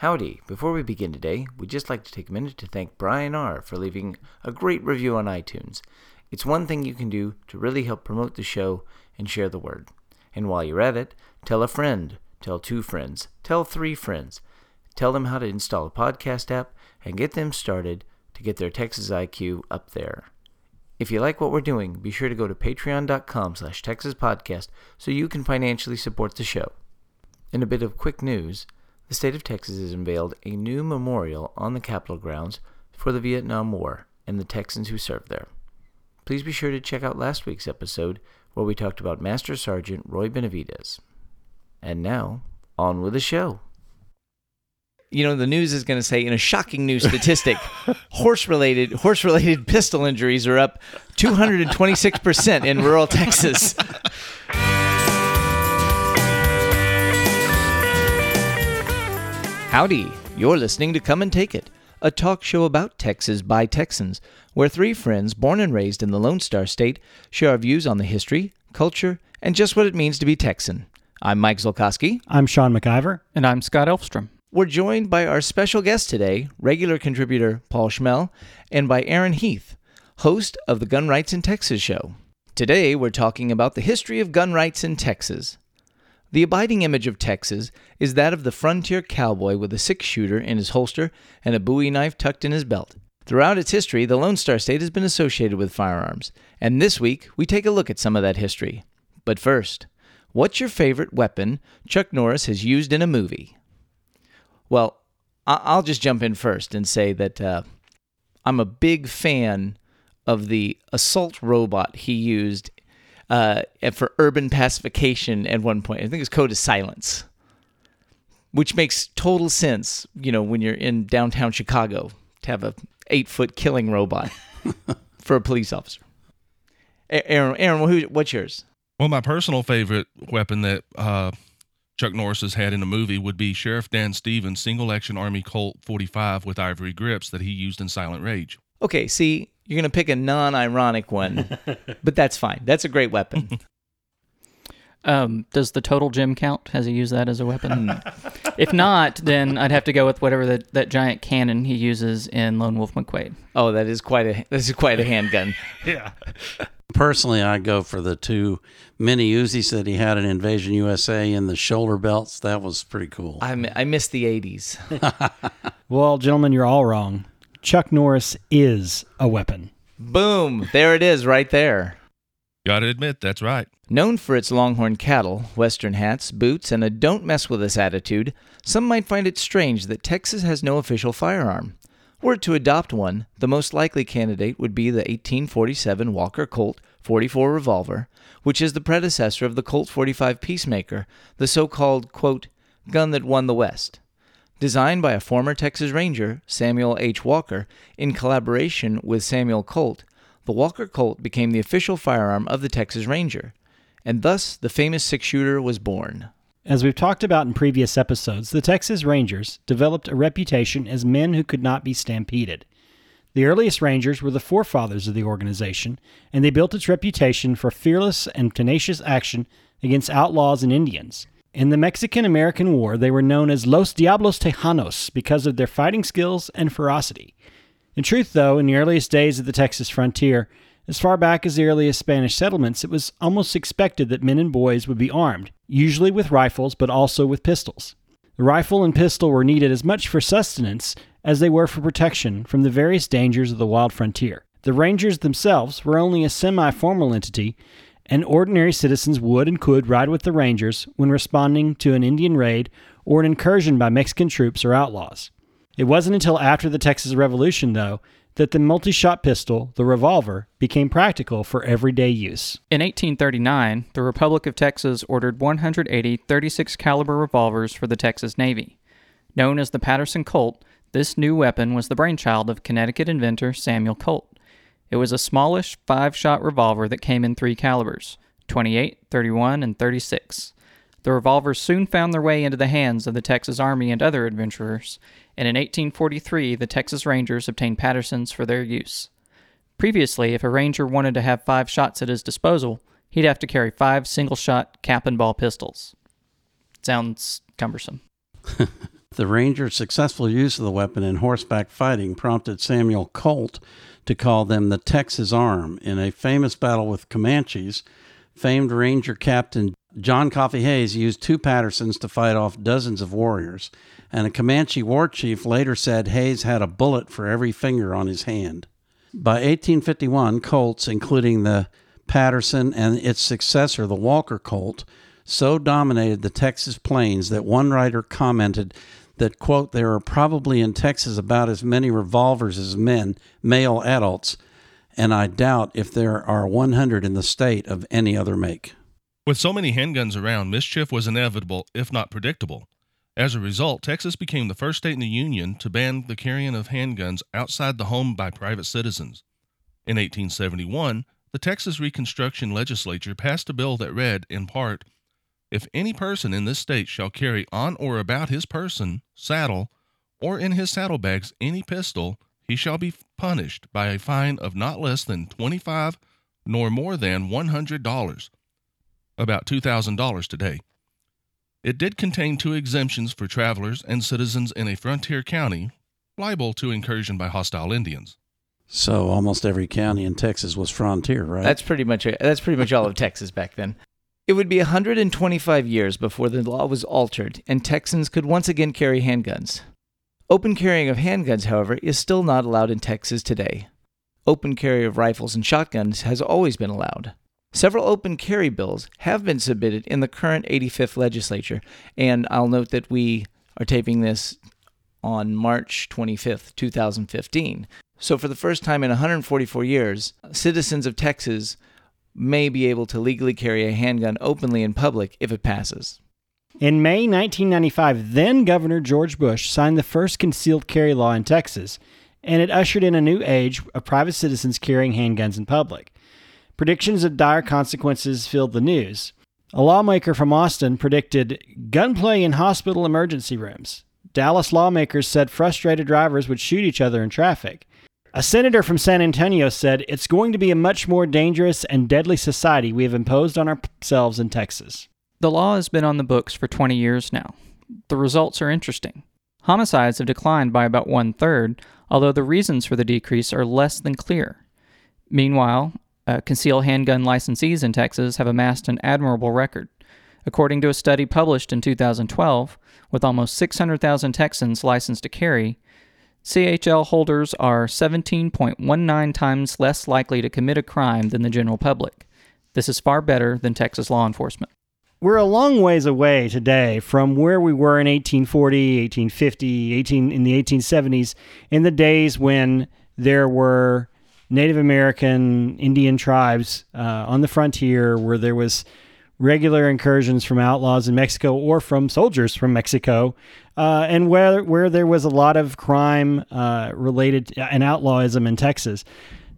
Howdy. Before we begin today, we'd just like to take a minute to thank Brian R. for leaving a great review on iTunes. It's one thing you can do to really help promote the show and share the word. And while you're at it, tell a friend, tell two friends, tell three friends. Tell them how to install a podcast app and get them started to get their Texas IQ up there. If you like what we're doing, be sure to go to patreon.com slash texaspodcast so you can financially support the show. In a bit of quick news, the state of Texas has unveiled a new memorial on the Capitol grounds for the Vietnam War and the Texans who served there. Please be sure to check out last week's episode where we talked about Master Sergeant Roy Benavidez. And now, on with the show. You know, the news is going to say in a shocking new statistic, horse-related horse-related pistol injuries are up 226% in rural Texas. Howdy, you're listening to Come and Take It, a talk show about Texas by Texans, where three friends born and raised in the Lone Star State share our views on the history, culture, and just what it means to be Texan. I'm Mike Zolkowski. I'm Sean McIver. And I'm Scott Elfstrom. We're joined by our special guest today, regular contributor Paul Schmel, and by Aaron Heath, host of the Gun Rights in Texas show. Today, we're talking about the history of gun rights in Texas. The abiding image of Texas is that of the frontier cowboy with a six shooter in his holster and a bowie knife tucked in his belt. Throughout its history, the Lone Star State has been associated with firearms, and this week we take a look at some of that history. But first, what's your favorite weapon Chuck Norris has used in a movie? Well, I'll just jump in first and say that uh, I'm a big fan of the assault robot he used uh, for urban pacification at one point. I think it's Code of Silence, which makes total sense. You know, when you're in downtown Chicago to have a eight foot killing robot for a police officer. Aaron, Aaron, who, what's yours? Well, my personal favorite weapon that uh, Chuck Norris has had in a movie would be Sheriff Dan Stevens' single action Army Colt 45 with ivory grips that he used in Silent Rage. Okay, see, you're going to pick a non ironic one, but that's fine. That's a great weapon. Um, does the Total Gym count? Has he used that as a weapon? if not, then I'd have to go with whatever that, that giant cannon he uses in Lone Wolf McQuade. Oh, that is quite a this is quite a handgun. yeah. Personally, I go for the two mini Uzis that he had in Invasion USA and the shoulder belts. That was pretty cool. I I miss the '80s. well, gentlemen, you're all wrong. Chuck Norris is a weapon. Boom! There it is, right there. Gotta admit, that's right. Known for its longhorn cattle, western hats, boots, and a don't mess with us attitude, some might find it strange that Texas has no official firearm. Were it to adopt one, the most likely candidate would be the 1847 Walker Colt 44 revolver, which is the predecessor of the Colt 45 Peacemaker, the so called, quote, gun that won the West. Designed by a former Texas Ranger, Samuel H. Walker, in collaboration with Samuel Colt, the Walker Colt became the official firearm of the Texas Ranger, and thus the famous six shooter was born. As we've talked about in previous episodes, the Texas Rangers developed a reputation as men who could not be stampeded. The earliest Rangers were the forefathers of the organization, and they built its reputation for fearless and tenacious action against outlaws and Indians. In the Mexican American War, they were known as Los Diablos Tejanos because of their fighting skills and ferocity. In truth, though, in the earliest days of the Texas frontier, as far back as the earliest Spanish settlements, it was almost expected that men and boys would be armed, usually with rifles, but also with pistols. The rifle and pistol were needed as much for sustenance as they were for protection from the various dangers of the wild frontier. The Rangers themselves were only a semi formal entity, and ordinary citizens would and could ride with the Rangers when responding to an Indian raid or an incursion by Mexican troops or outlaws. It wasn't until after the Texas Revolution, though, that the multi shot pistol, the revolver, became practical for everyday use. In 1839, the Republic of Texas ordered 180 36 caliber revolvers for the Texas Navy. Known as the Paterson Colt, this new weapon was the brainchild of Connecticut inventor Samuel Colt. It was a smallish five shot revolver that came in three calibers 28, 31, and 36. The revolvers soon found their way into the hands of the Texas Army and other adventurers, and in 1843 the Texas Rangers obtained Patersons for their use. Previously, if a ranger wanted to have five shots at his disposal, he'd have to carry five single shot cap and ball pistols. Sounds cumbersome. The Rangers' successful use of the weapon in horseback fighting prompted Samuel Colt to call them the Texas Arm. In a famous battle with Comanches, famed Ranger Captain John Coffee Hays used two Patersons to fight off dozens of warriors, and a Comanche war chief later said Hays had a bullet for every finger on his hand. By 1851, Colts, including the Paterson and its successor, the Walker Colt, so dominated the Texas plains that one writer commented that, quote, there are probably in Texas about as many revolvers as men, male adults, and I doubt if there are 100 in the state of any other make. With so many handguns around, mischief was inevitable, if not predictable. As a result, Texas became the first state in the Union to ban the carrying of handguns outside the home by private citizens. In 1871, the Texas Reconstruction Legislature passed a bill that read, in part, If any person in this state shall carry on or about his person, saddle, or in his saddlebags any pistol, he shall be punished by a fine of not less than 25 nor more than $100, about $2,000 today. It did contain two exemptions for travelers and citizens in a frontier county liable to incursion by hostile Indians. So almost every county in Texas was frontier, right? That's pretty much that's pretty much all of Texas back then. It would be 125 years before the law was altered and Texans could once again carry handguns. Open carrying of handguns, however, is still not allowed in Texas today. Open carry of rifles and shotguns has always been allowed. Several open carry bills have been submitted in the current 85th legislature, and I'll note that we are taping this on March 25th, 2015. So, for the first time in 144 years, citizens of Texas may be able to legally carry a handgun openly in public if it passes. In May 1995, then Governor George Bush signed the first concealed carry law in Texas, and it ushered in a new age of private citizens carrying handguns in public. Predictions of dire consequences filled the news. A lawmaker from Austin predicted gunplay in hospital emergency rooms. Dallas lawmakers said frustrated drivers would shoot each other in traffic. A senator from San Antonio said, It's going to be a much more dangerous and deadly society we have imposed on ourselves in Texas. The law has been on the books for 20 years now. The results are interesting. Homicides have declined by about one third, although the reasons for the decrease are less than clear. Meanwhile, uh, concealed handgun licensees in Texas have amassed an admirable record. According to a study published in 2012, with almost 600,000 Texans licensed to carry, CHL holders are 17.19 times less likely to commit a crime than the general public. This is far better than Texas law enforcement. We're a long ways away today from where we were in 1840, 1850, 18 in the 1870s, in the days when there were Native American Indian tribes uh, on the frontier, where there was regular incursions from outlaws in Mexico or from soldiers from Mexico, uh, and where where there was a lot of crime uh, related and outlawism in Texas.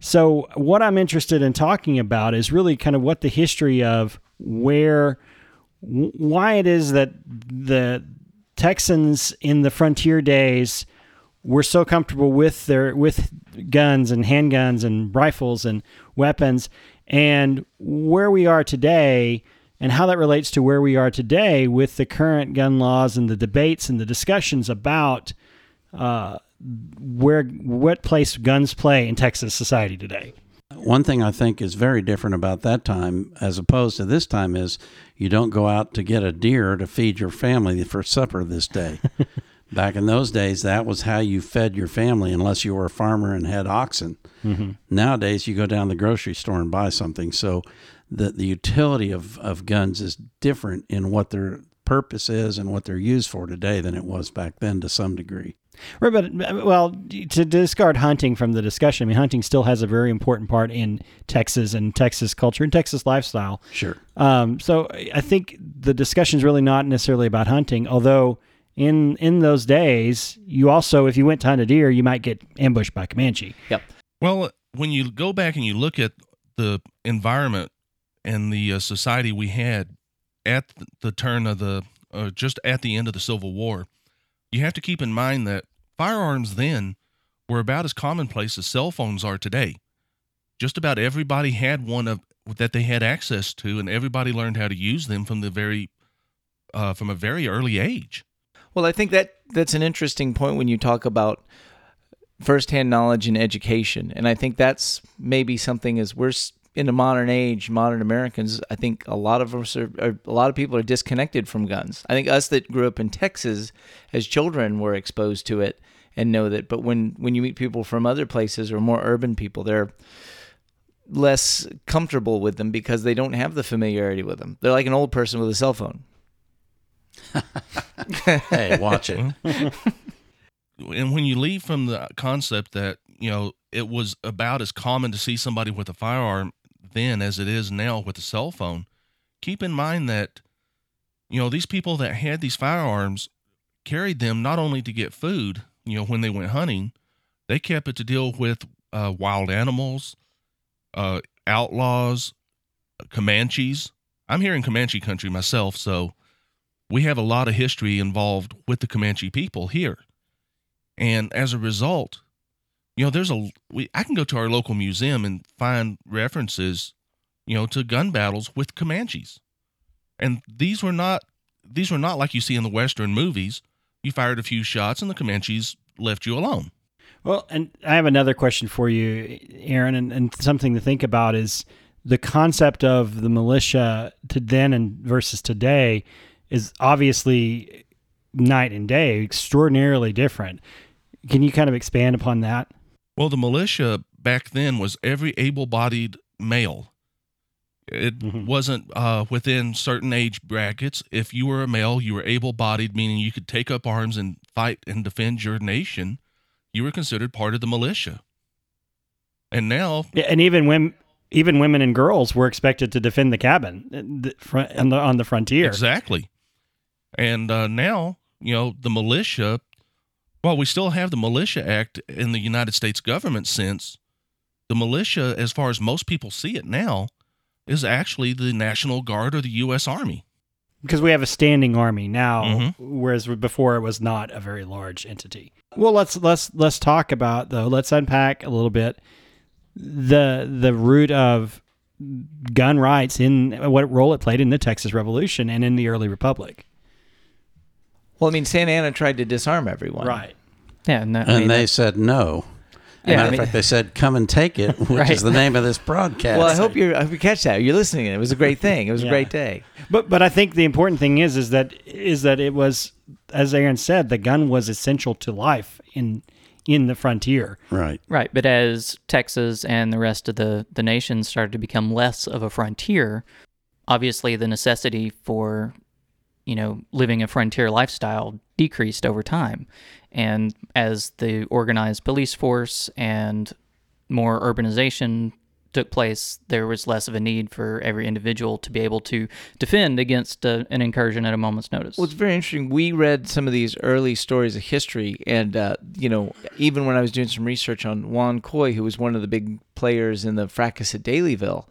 So, what I'm interested in talking about is really kind of what the history of where, why it is that the Texans in the frontier days were so comfortable with their with guns and handguns and rifles and weapons, and where we are today and how that relates to where we are today with the current gun laws and the debates and the discussions about uh, where what place guns play in Texas society today. One thing I think is very different about that time as opposed to this time is you don't go out to get a deer to feed your family for supper this day. Back in those days, that was how you fed your family, unless you were a farmer and had oxen. Mm-hmm. Nowadays, you go down the grocery store and buy something. So the the utility of, of guns is different in what their purpose is and what they're used for today than it was back then to some degree. Right, but well, to discard hunting from the discussion, I mean, hunting still has a very important part in Texas and Texas culture and Texas lifestyle. Sure. Um, so I think the discussion is really not necessarily about hunting, although in in those days, you also, if you went to hunt a deer, you might get ambushed by Comanche. Yep. Well, when you go back and you look at the environment and the uh, society we had at the turn of the uh, just at the end of the Civil War, you have to keep in mind that firearms then were about as commonplace as cell phones are today. Just about everybody had one of that they had access to, and everybody learned how to use them from the very uh, from a very early age. Well, I think that that's an interesting point when you talk about firsthand knowledge and education, and I think that's maybe something as we're in the modern age, modern Americans. I think a lot of us are, are a lot of people are disconnected from guns. I think us that grew up in Texas as children were exposed to it and know that. But when when you meet people from other places or more urban people, they're less comfortable with them because they don't have the familiarity with them. They're like an old person with a cell phone. Hey, watch it. and when you leave from the concept that you know it was about as common to see somebody with a firearm then as it is now with a cell phone keep in mind that you know these people that had these firearms carried them not only to get food you know when they went hunting they kept it to deal with uh, wild animals uh, outlaws comanches i'm here in comanche country myself so we have a lot of history involved with the comanche people here and as a result, you know, there's a we I can go to our local museum and find references, you know, to gun battles with Comanches. And these were not these were not like you see in the western movies. You fired a few shots and the Comanches left you alone. Well, and I have another question for you, Aaron, and, and something to think about is the concept of the militia to then and versus today is obviously night and day, extraordinarily different. Can you kind of expand upon that? Well, the militia back then was every able-bodied male. It Mhm. wasn't uh, within certain age brackets. If you were a male, you were able-bodied, meaning you could take up arms and fight and defend your nation. You were considered part of the militia. And now, Yeah, and even women, even women and girls were expected to defend the cabin uh, on the on the frontier. exactly. And uh, now, you know, the militia. While we still have the Militia Act in the United States government sense, the militia, as far as most people see it now, is actually the National Guard or the U.S. Army. because we have a standing army now, Mhm. whereas before it was not a very large entity. Well, let's let's let's talk about though. Let's unpack a little bit the the root of gun rights in what role it played in the Texas Revolution and in the early republic. Well, I mean, Santa Anna tried to disarm everyone. Right. Yeah, no, I And mean, they that- said no. Yeah, Matter I of fact, they said, "Come and take it," which Right. is the name of this broadcast. Well, I hope you I hope you catch that. You're listening. It was a great thing. It was Yeah. a great day. But but I think the important thing is is that is that it was as Aaron said, the gun was essential to life in in the frontier. right. Right, but as Texas and the rest of the, the nation started to become less of a frontier, obviously the necessity for, you know, living a frontier lifestyle decreased over time. And as the organized police force and more urbanization took place, there was less of a need for every individual to be able to defend against uh an incursion at a moment's notice. Well, it's very interesting. We read some of these early stories of history, and uh, you know, even when I was doing some research on Juan Coy, who was one of the big players in the fracas at Dalyville,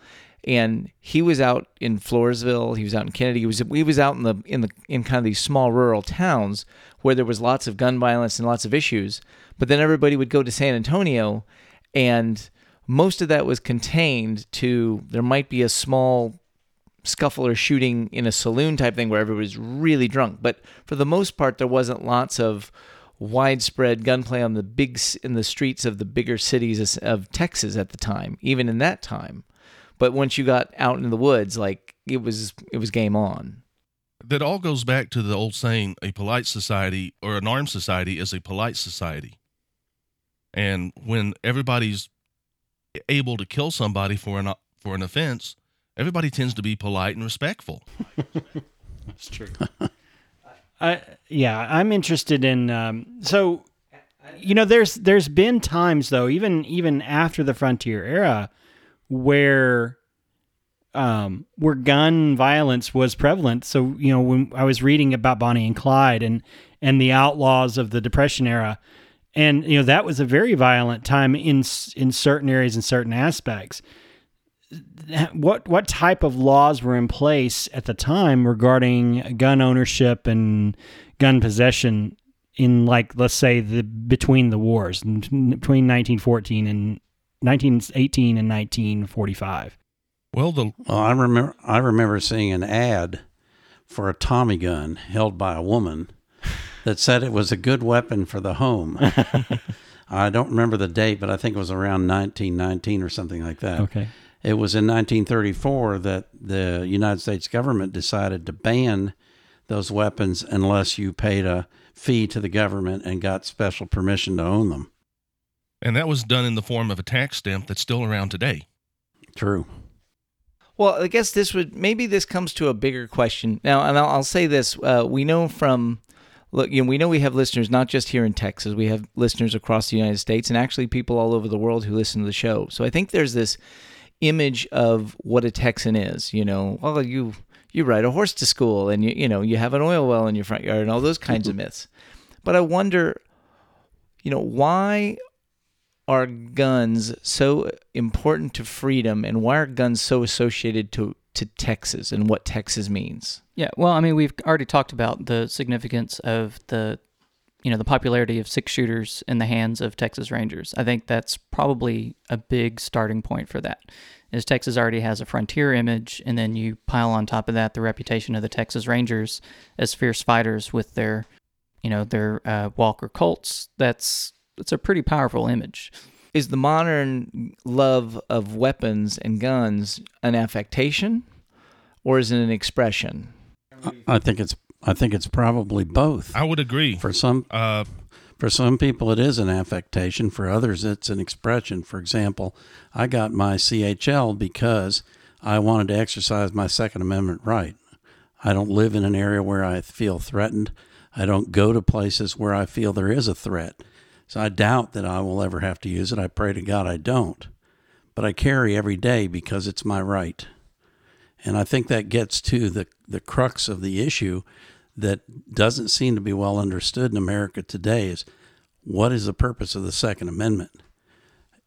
and he was out in Floresville, he was out in Kenedy, he was he was out in the in the in kind of these small rural towns where there was lots of gun violence and lots of issues. But then everybody would go to San Antonio, and most of that was contained to there might be a small scuffle or shooting in a saloon type thing where everybody's really drunk. But for the most part, there wasn't lots of widespread gunplay on the big in the streets of the bigger cities of- of Texas at the time, even in that time. But once you got out in the woods, like it was it was game on. That all goes back to the old saying a polite society or an armed society is a polite society. And when everybody's able to kill somebody for an for an offense, everybody tends to be polite and respectful. That's true. I yeah, I'm interested in um, so you know there's there's been times though even even after the frontier era where um where gun violence was prevalent. So you know when I was reading about Bonnie and Clyde and and the outlaws of the depression era and you know that was a very violent time in in certain areas and certain aspects. What what type of laws were in place at the time regarding gun ownership and gun possession in like let's say the between the wars between 1914 and 1918 and 1945 Well, the Well, I remember I remember seeing an ad for a Tommy gun held by a woman that said it was a good weapon for the home. I don't remember the date, but I think it was around 1919 or something like that. Okay. It was in 1934 that the United States government decided to ban those weapons unless you paid a fee to the government and got special permission to own them. And that was done in the form of a tax stamp that's still around today. True. Well, I guess this would maybe this comes to a bigger question now, and I'll, I'll say this: uh, we know from look, you know, we know we have listeners not just here in Texas. We have listeners across the United States, and actually people all over the world who listen to the show. So I think there's this image of what a Texan is. You know, well, you you ride a horse to school, and you you know you have an oil well in your front yard, and all those kinds of myths. But I wonder, you know, why are guns so important to freedom and why are guns so associated to, to Texas and what Texas means? Yeah, well, I mean, we've already talked about the significance of the, you know, the popularity of six shooters in the hands of Texas Rangers. I think that's probably a big starting point for that. Is Texas already has a frontier image, and then you pile on top of that the reputation of the Texas Rangers as fierce fighters with their, you know, their uh, Walker Colts. That's it's a pretty powerful image. Is the modern love of weapons and guns an affectation or is it an expression? I think it's I think it's probably both. I would agree. For some Uh, for some people it is an affectation, for others it's an expression. For example, I got my CHL because I wanted to exercise my second amendment right. I don't live in an area where I feel threatened. I don't go to places where I feel there is a threat. So I doubt that I will ever have to use it. I pray to God I don't. But I carry every day because it's my right. And I think that gets to the, the crux of the issue that doesn't seem to be well understood in America today is what is the purpose of the Second Amendment?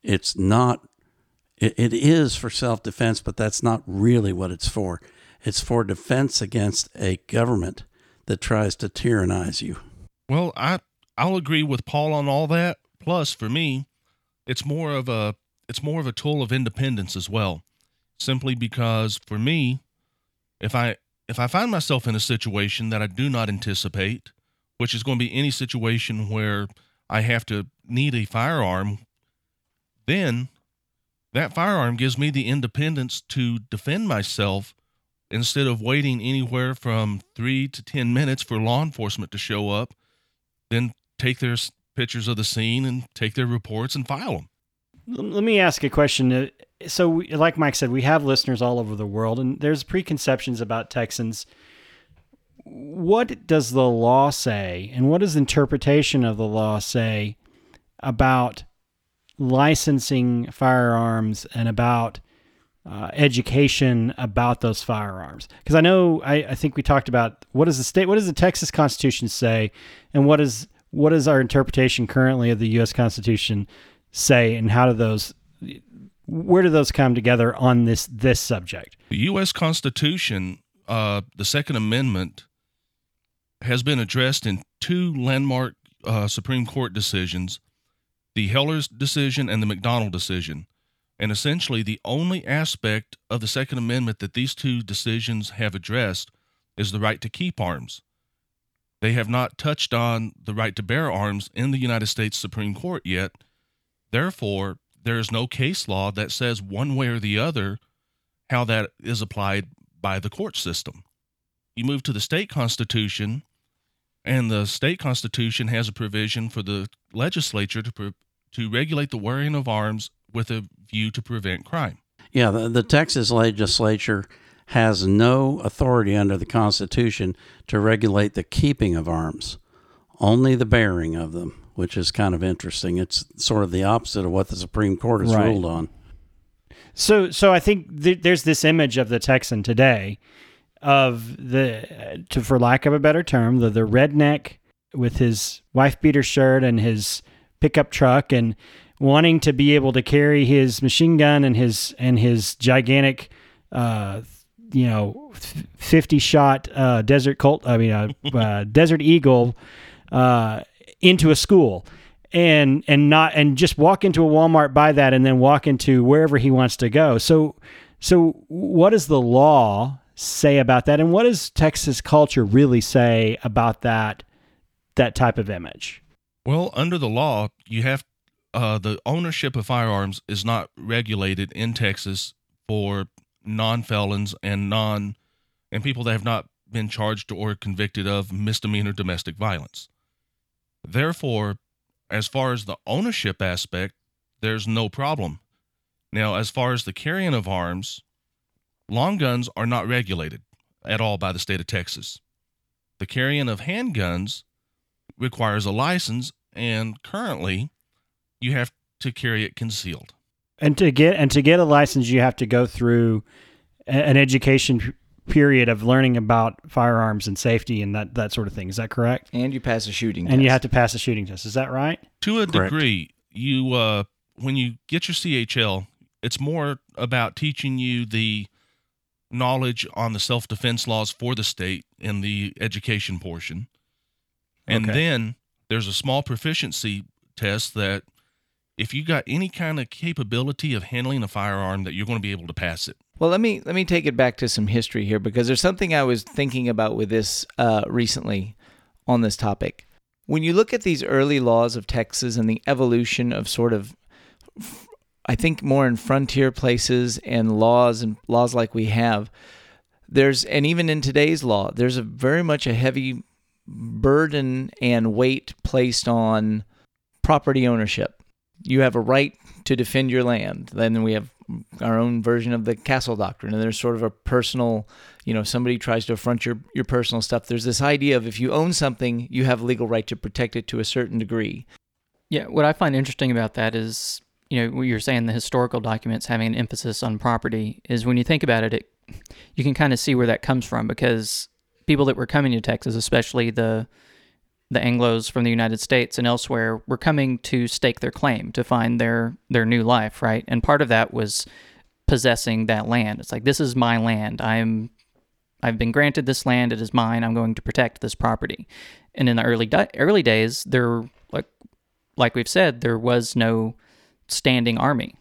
It's not, it, it is for self defense, but that's not really what it's for. It's for defense against a government that tries to tyrannize you. Well, I I'll agree with Paul on all that. Plus, for me, it's more of a it's more of a tool of independence as well. Simply because for me, if I if I find myself in a situation that I do not anticipate, which is going to be any situation where I have to need a firearm, then that firearm gives me the independence to defend myself instead of waiting anywhere from three to 10 minutes for law enforcement to show up, then take their pictures of the scene and take their reports and file them. Let me ask a question. Uh, So, we, like Mike said, we have listeners all over the world, and there's preconceptions about Texans. What does the law say, and what does interpretation of the law say about licensing firearms and about uh, education about those firearms? Because I know I, I think we talked about what does the state, what does the Texas Constitution say, and what is what is our interpretation currently of the U.S. Constitution say, and how do those where do those come together on this this subject? The U.S. Constitution, uh, the Second Amendment, has been addressed in two landmark uh, Supreme Court decisions the Heller's decision and the McDonald decision. And essentially, the only aspect of the Second Amendment that these two decisions have addressed is the right to keep arms. They have not touched on the right to bear arms in the United States Supreme Court yet. Therefore, there is no case law that says one way or the other how that is applied by the court system. You move to the state constitution, and the state constitution has a provision for the legislature to pre- to regulate the wearing of arms with a view to prevent crime. Yeah, the, the Texas legislature has no authority under the Constitution to regulate the keeping of arms, only the bearing of them, which is kind of interesting. It's sort of the opposite of what the Supreme Court has Right. ruled on. So, so I think th- there's this image of the Texan today, of the, uh, to for lack of a better term, the the redneck with his wife beater shirt and his pickup truck and wanting to be able to carry his machine gun and his and his gigantic, uh, you know, fifty shot uh, desert colt. I mean, uh, uh, desert eagle uh, into a school and and not and just walk into a Walmart, buy that, and then walk into wherever he wants to go. So, so what does the law say about that, and what does Texas culture really say about that that type of image? Well, under the law, you have uh, the ownership of firearms is not regulated in Texas for non-felons and non and people that have not been charged or convicted of misdemeanor domestic violence. Therefore, as far as the ownership aspect, there's no problem. Now, as far as the carrying of arms, long guns are not regulated at all by the state of Texas. The carrying of handguns requires a license, and currently, you have to carry it concealed. And to get and to get a license, you have to go through an education period of learning about firearms and safety and that that sort of thing. Is that correct? And you pass a shooting test. And you have to pass a shooting test. Is that right? To a Correct. degree, you uh, when you get your CHL, it's more about teaching you the knowledge on the self defense laws for the state in the education portion. And Okay. then there's a small proficiency test that if you got any kind of capability of handling a firearm that you're going to be able to pass it. Well, let me let me take it back to some history here because there's something I was thinking about with this uh, recently on this topic. When you look at these early laws of Texas and the evolution of sort of, I think more in frontier places and laws and laws like we have, there's and even in today's law, there's a very much a heavy burden and weight placed on property ownership. You have a right to defend your land. Then we have our own version of the castle doctrine. And there's sort of a personal you know somebody tries to affront your your personal stuff. There's this idea of if you own something you have a legal right to protect it to a certain degree. Yeah, what I find interesting about that is, you know, what you're saying the historical documents having an emphasis on property is when you think about it, it you can kind of see where that comes from because people that were coming to Texas, especially the the Anglos from the United States and elsewhere, were coming to stake their claim to find their their new life, right? And part of that was possessing that land. It's like this is my land. I'm I've been granted this land. It is mine. I'm going to protect this property. And in the early di- early days, there like like we've said, there was no standing army.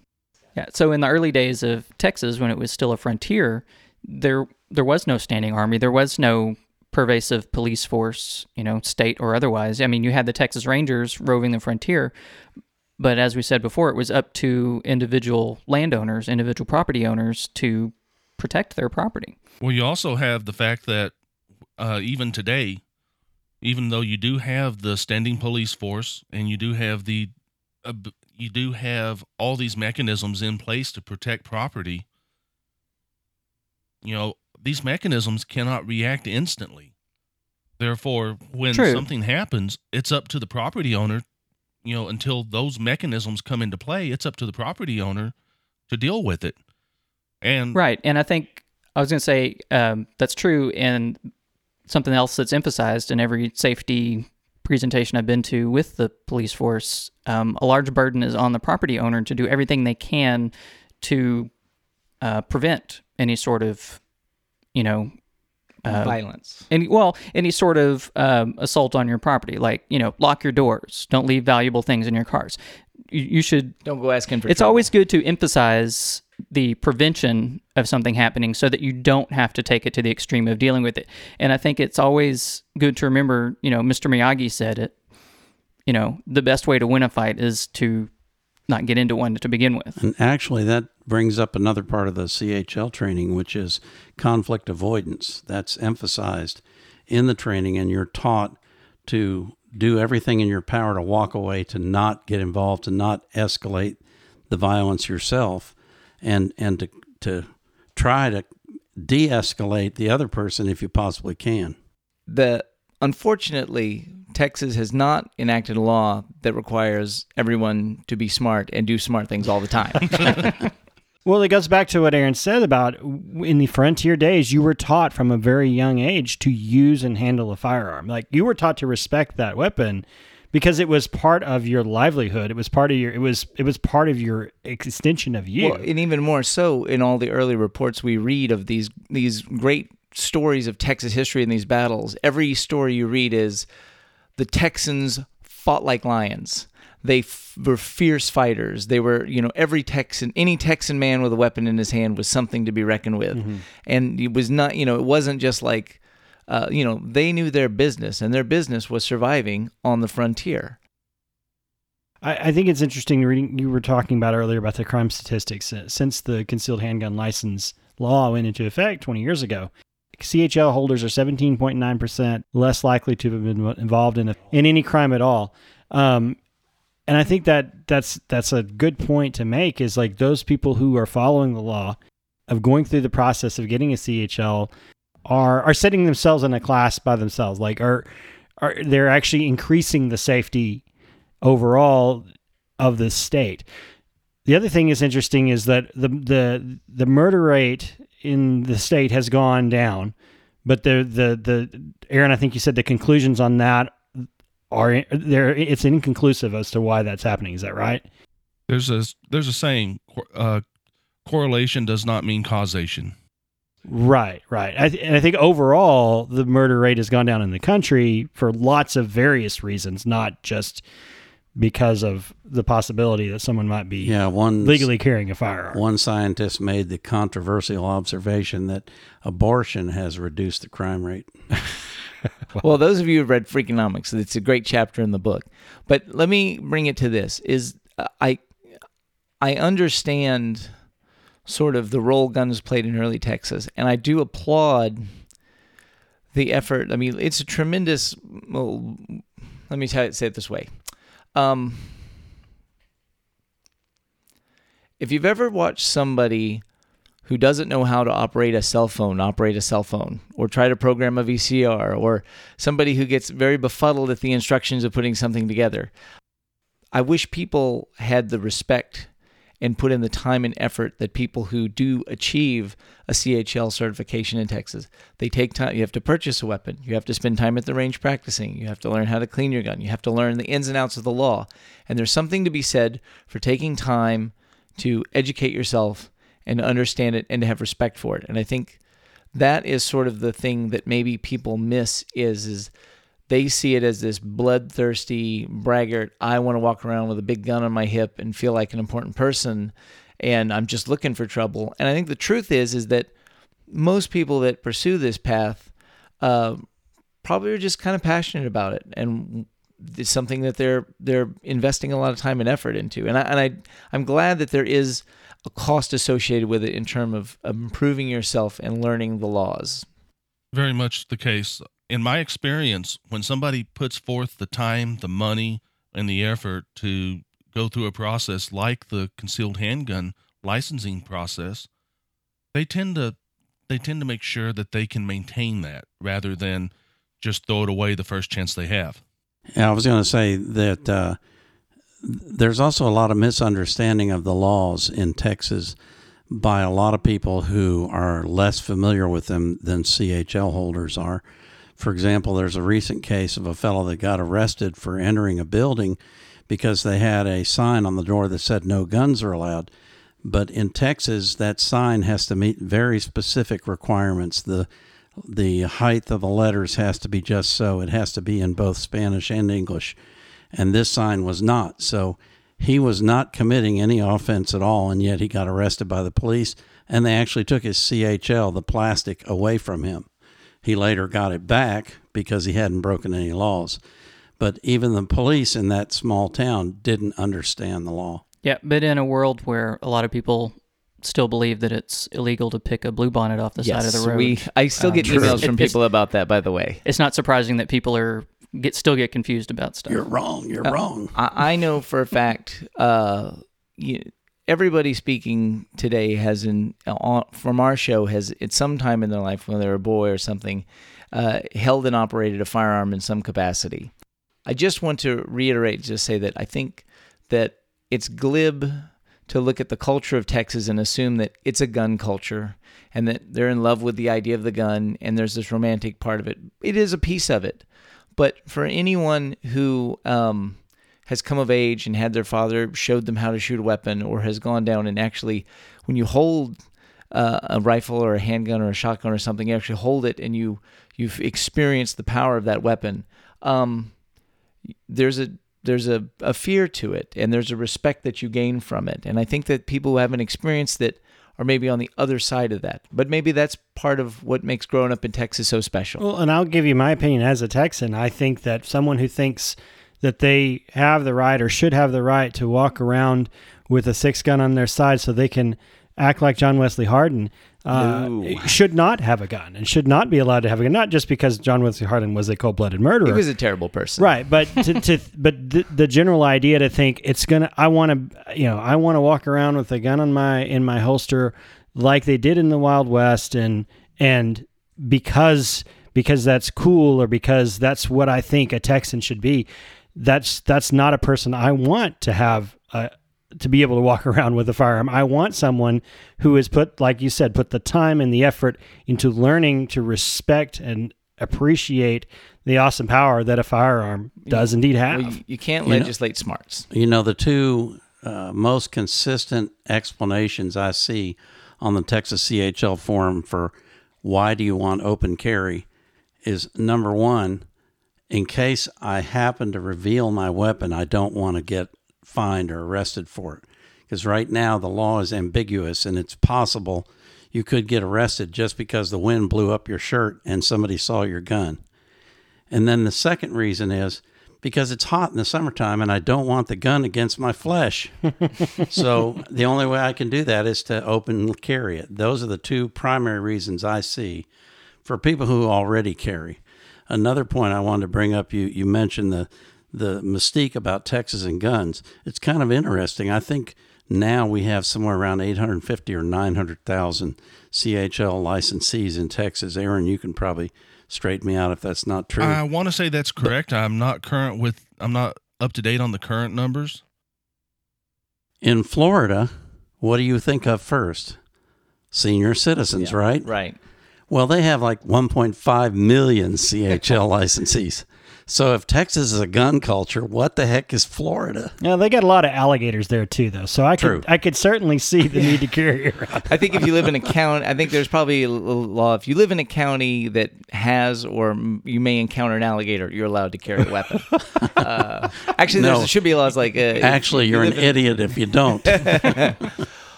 Yeah. So in the early days of Texas, when it was still a frontier, there there was no standing army. There was no pervasive police force, you know, state or otherwise. I mean, you had the Texas Rangers roving the frontier, but as we said before, it was up to individual landowners, individual property owners to protect their property. Well, you also have the fact that uh, even today, even though you do have the standing police force and you do have the uh, you do have all these mechanisms in place to protect property, you know, these mechanisms cannot react instantly. Therefore, when True. something happens, it's up to the property owner, you know, until those mechanisms come into play, it's up to the property owner to deal with it. And Right. And I think I was going to say um, that's true. And something else that's emphasized in every safety presentation I've been to with the police force, um, a large burden is on the property owner to do everything they can to uh, prevent any sort of, you know, uh, violence. any well any sort of um, assault on your property like you know lock your doors. Don't leave valuable things in your cars. You, you should don't go asking for it's trouble. always good to emphasize the prevention of something happening so that you don't have to take it to the extreme of dealing with it. And i think it's always good to remember you know mr miyagi said it you know the best way to win a fight is to not get into one to begin with. And actually, that brings up another part of the CHL training, which is conflict avoidance. That's emphasized in the training, and you're taught to do everything in your power to walk away, to not get involved, to not escalate the violence yourself, and and to to try to de-escalate the other person if you possibly can. the unfortunately Texas has not enacted a law that requires everyone to be smart and do smart things all the time. Well, it goes back to what Aaron said about in the frontier days, you were taught from a very young age to use and handle a firearm. Like you were taught to respect that weapon because it was part of your livelihood. It was part of your. It was. It was part of your extension of you. Well, and even more so in all the early reports we read of these these great stories of Texas history and these battles. Every story you read is the Texans fought like lions. They f- were fierce fighters. They were, you know, every Texan, any Texan man with a weapon in his hand was something to be reckoned with. And it was not, you know, it wasn't just like uh, you know, they knew their business, and their business was surviving on the frontier. I, I think it's interesting reading. You were talking about earlier about the crime statistics uh, since the concealed handgun license law went into effect 20 years ago. CHL holders are 17.9% less likely to have been involved in a, in any crime at all. Um, and I think that that's that's a good point to make is like those people who are following the law of going through the process of getting a CHL are are setting themselves in a class by themselves like are are they're actually increasing the safety overall of the state. The other thing is interesting is that the the the murder rate in the state has gone down, but the the the Aaron, I think you said the conclusions on that are there. It's inconclusive as to why that's happening. Is that right? There's a there's a saying, uh, correlation does not mean causation. Right, right. I th- and I think overall the murder rate has gone down in the country for lots of various reasons, not just because of the possibility that someone might be Yeah, one legally carrying a firearm. One scientist made the controversial observation that abortion has reduced the crime rate. well, those of you who've read Freakonomics, it's a great chapter in the book. But let me bring it to this: is uh, I I understand sort of the role guns played in early Texas, and I do applaud the effort. I mean, it's a tremendous. Well, let me tell, you, say it this way. Um, if you've ever watched somebody who doesn't know how to operate a cell phone operate a cell phone or try to program a VCR or somebody who gets very befuddled at the instructions of putting something together. I wish people had the respect and put in the time and effort that people who do achieve a CHL certification in Texas. They take time. You have to purchase a weapon. You have to spend time at the range practicing. You have to learn how to clean your gun. You have to learn the ins and outs of the law. And there's something to be said for taking time to educate yourself and to understand it and to have respect for it. And I think that is sort of the thing that maybe people miss is is they see it as this bloodthirsty braggart. I want to walk around with a big gun on my hip and feel like an important person, and I'm just looking for trouble. And I think the truth is is that most people that pursue this path uh, probably are just kind of passionate about it, and it's something that they're they're investing a lot of time and effort into. And I and I I'm glad that there is a cost associated with it in terms of, of improving yourself and learning the laws. Very much the case in my experience, when somebody puts forth the time, the money, and the effort to go through a process like the concealed handgun licensing process, they tend to they tend to make sure that they can maintain that rather than just throw it away the first chance they have. Yeah, I was going to say that uh, there's also a lot of misunderstanding of the laws in Texas by a lot of people who are less familiar with them than CHL holders are. For example, there's a recent case of a fellow that got arrested for entering a building because they had a sign on the door that said no guns are allowed. But in Texas, that sign has to meet very specific requirements. The the height of the letters has to be just so. It has to be in both Spanish and English. And this sign was not. So he was not committing any offense at all, and yet he got arrested by the police, and they actually took his CHL, the plastic, away from him. He later got it back because he hadn't broken any laws. But even the police in that small town didn't understand the law. Yeah, but in a world where a lot of people still believe that it's illegal to pick a bluebonnet off the yes, side of the road. We, I still get um, emails from it, people about that, by the way. It's not surprising that people are get still get confused about stuff. You're wrong. You're uh, wrong. I, I, know for a fact. Uh, you, everybody speaking today has in uh, from our show has at some time in their life when they were a boy or something uh, held and operated a firearm in some capacity. I just want to reiterate, just say that I think that it's glib to look at the culture of Texas and assume that it's a gun culture and that they're in love with the idea of the gun and there's this romantic part of it. It is a piece of it. But for anyone who um, has come of age and had their father showed them how to shoot a weapon or has gone down and actually, when you hold uh, a rifle or a handgun or a shotgun or something, you actually hold it and you you've experienced the power of that weapon. Um, there's a there's a, a fear to it and there's a respect that you gain from it. And I think that people who haven't experienced it or maybe on the other side of that. But maybe that's part of what makes growing up in Texas so special. Well, and I'll give you my opinion as a Texan. I think that someone who thinks that they have the right or should have the right to walk around with a six gun on their side so they can act like John Wesley Hardin uh, No. should not have a gun and should not be allowed to have a gun. Not just because John Wesley Hardin was a cold blooded murderer. he was a terrible person. Right, but to, to but the, the general idea to think it's gonna I want to you know I want to walk around with a gun on my in my holster like they did in the Wild West and and because because that's cool or because that's what I think a Texan should be that's that's not a person I want to have a, to be able to walk around with a firearm. I want someone who has put like you said put the time and the effort into learning to respect and appreciate the awesome power that a firearm does indeed have. Well, you, you can't You know- legislate smarts. You know, the two uh, most consistent explanations I see on the Texas CHL forum for why do you want open carry is number one, in case I happen to reveal my weapon, I don't want to get fined or arrested for it. Because right now the law is ambiguous and it's possible you could get arrested just because the wind blew up your shirt and somebody saw your gun. And then the second reason is because it's hot in the summertime and I don't want the gun against my flesh. so the only way I can do that is to open carry it. Those are the two primary reasons I see for people who already carry. Another point I wanted to bring up you you mentioned the the mystique about Texas and guns. It's kind of interesting. I think now we have somewhere around 850 or 900,000 CHL licensees in Texas. Aaron, you can probably straighten me out if that's not true. I want to say that's correct. I'm not current with. I'm not up to date on the current numbers. In Florida, what do you think of first? Senior citizens, Yeah, right? Right. Well, they have like 1.5 million CHL licensees. So if Texas is a gun culture, what the heck is Florida? Yeah, they got a lot of alligators there too, though. So I True. could I could certainly see the need to carry around. I think if you live in a county, I think there's probably a law. If you live in a county that has or you may encounter an alligator, you're allowed to carry a weapon. uh, actually, No. there should be laws like. Uh, Actually, you you're an in- idiot if you don't.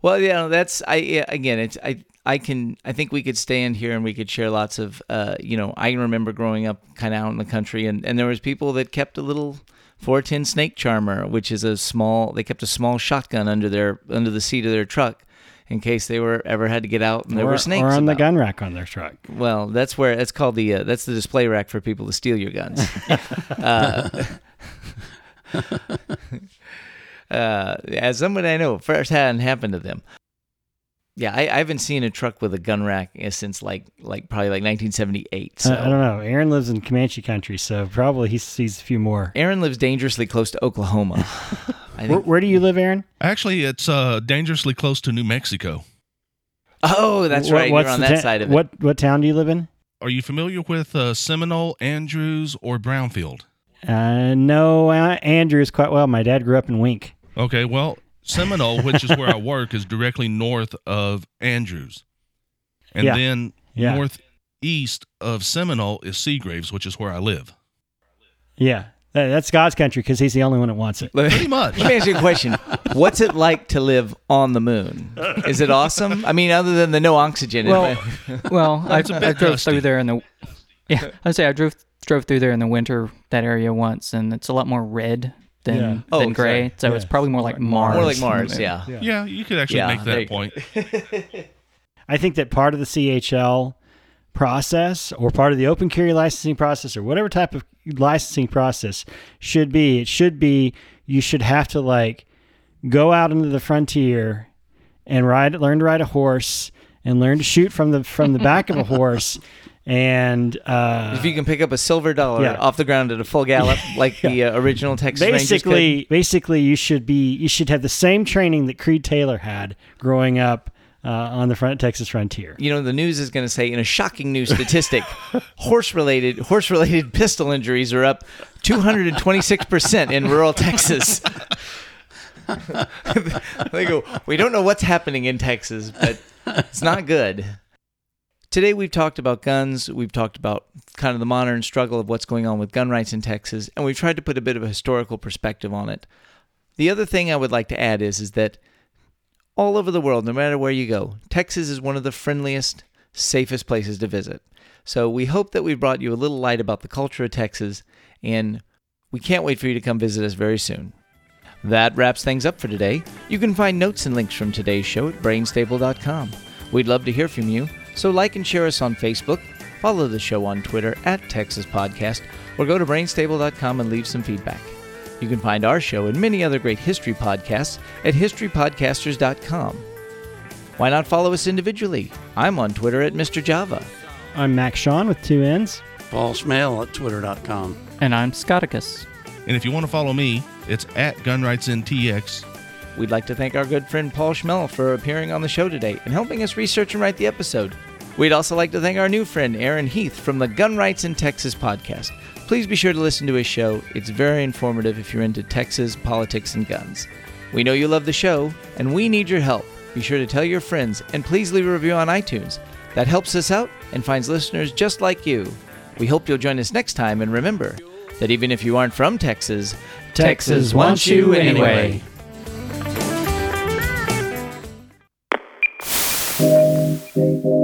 Well, yeah, that's I yeah, again. It's I I can I think we could stand here and we could share lots of uh you know I can remember growing up kind of out in the country and and there was people that kept a little 410 snake charmer, which is a small they kept a small shotgun under their under the seat of their truck in case they were ever had to get out and there or, were snakes or on the gun rack on their truck. Well, that's where that's called the uh, that's the display rack for people to steal your guns. uh, uh, as someone I know, first hadn't happened to them. Yeah, I, I haven't seen a truck with a gun rack uh, since like like probably like 1978. So I, I don't know. Aaron lives in Comanche country, so probably he sees a few more. Aaron lives dangerously close to Oklahoma. I Where, where do you live, Aaron? Actually, it's uh, dangerously close to New Mexico. Oh, that's right. what's You're on that ta- side of it. What what town do you live in? Are you familiar with uh, Seminole, Andrews, or Brownfield? Uh, no, uh, Andrews quite well. My dad grew up in Wink. Okay, well, Seminole, which is where I work, is directly north of Andrews. And Yeah. then Yeah. northeast of Seminole is Seagraves, which is where I live. Yeah, that's God's country because he's the only one that wants it. Let me- Pretty much. Let me ask you a question. What's it like to live on the moon? Is it awesome? I mean, other than the no oxygen. Well, well, I, It's a I bit drove through there in the yeah. I'd say I drove drove through there in the winter that area once, and it's a lot more red than Yeah. Oh, gray. sorry. So Yeah. it's probably more like Mars. more like Mars, moon. yeah. Yeah, you could actually Yeah, make that go. point. I think that part of the CHL process or part of the open carry licensing process or whatever type of licensing process should be it should be you should have to like go out into the frontier and ride learn to ride a horse and learn to shoot from the from the back of a horse and uh if you can pick up a silver dollar Yeah. off the ground at a full gallop, like the uh, original Texas Rangers could. basically basically you should be you should have the same training that Creed Taylor had growing up uh, on the front Texas frontier. you know the news is going to say in a shocking new statistic horse related horse related pistol injuries are up 226% in rural texas they go we don't know what's happening in texas but it's not good today we've talked about guns we've talked about kind of the modern struggle of what's going on with gun rights in texas and we've tried to put a bit of a historical perspective on it the other thing i would like to add is is that all over the world, no matter where you go, Texas is one of the friendliest, safest places to visit. So we hope that we've brought you a little light about the culture of Texas, and we can't wait for you to come visit us very soon. That wraps things up for today. You can find notes and links from today's show at brainstable.com. We'd love to hear from you, so like and share us on Facebook, follow the show on Twitter at Texas Podcast, or go to brainstable.com and leave some feedback. You can find our show and many other great history podcasts at historypodcasters.com. Why not follow us individually? I'm on Twitter at Mr. Java. I'm Max Sean with two N's. Paul Schmale at twitter.com. And I'm Scotticus. And if you want to follow me, it's at GunRightsNTX. We'd like to thank our good friend Paul Schmel for appearing on the show today and helping us research and write the episode. We'd also like to thank our new friend Aaron Heath from the Gun Rights in Texas podcast. Please be sure to listen to his show. It's very informative if you're into Texas, politics, and guns. We know you love the show, and we need your help. Be sure to tell your friends, and please leave a review on iTunes. That helps us out and finds listeners just like you. We hope you'll join us next time, and remember that even if you aren't from Texas, Texas wants you anyway. anyway.